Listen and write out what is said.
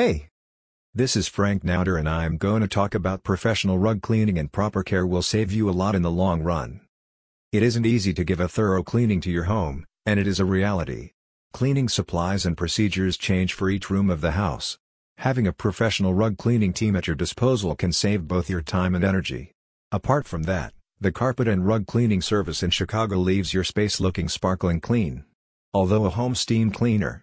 Hey! This is Frank Nauder and I'm going to talk about professional rug cleaning and proper care will save you a lot in the long run. It isn't easy to give a thorough cleaning to your home, and it is a reality. Cleaning supplies and procedures change for each room of the house. Having a professional rug cleaning team at your disposal can save both your time and energy. Apart from that, the carpet and rug cleaning service in Chicago leaves your space looking sparkling clean. Although a home steam cleaner,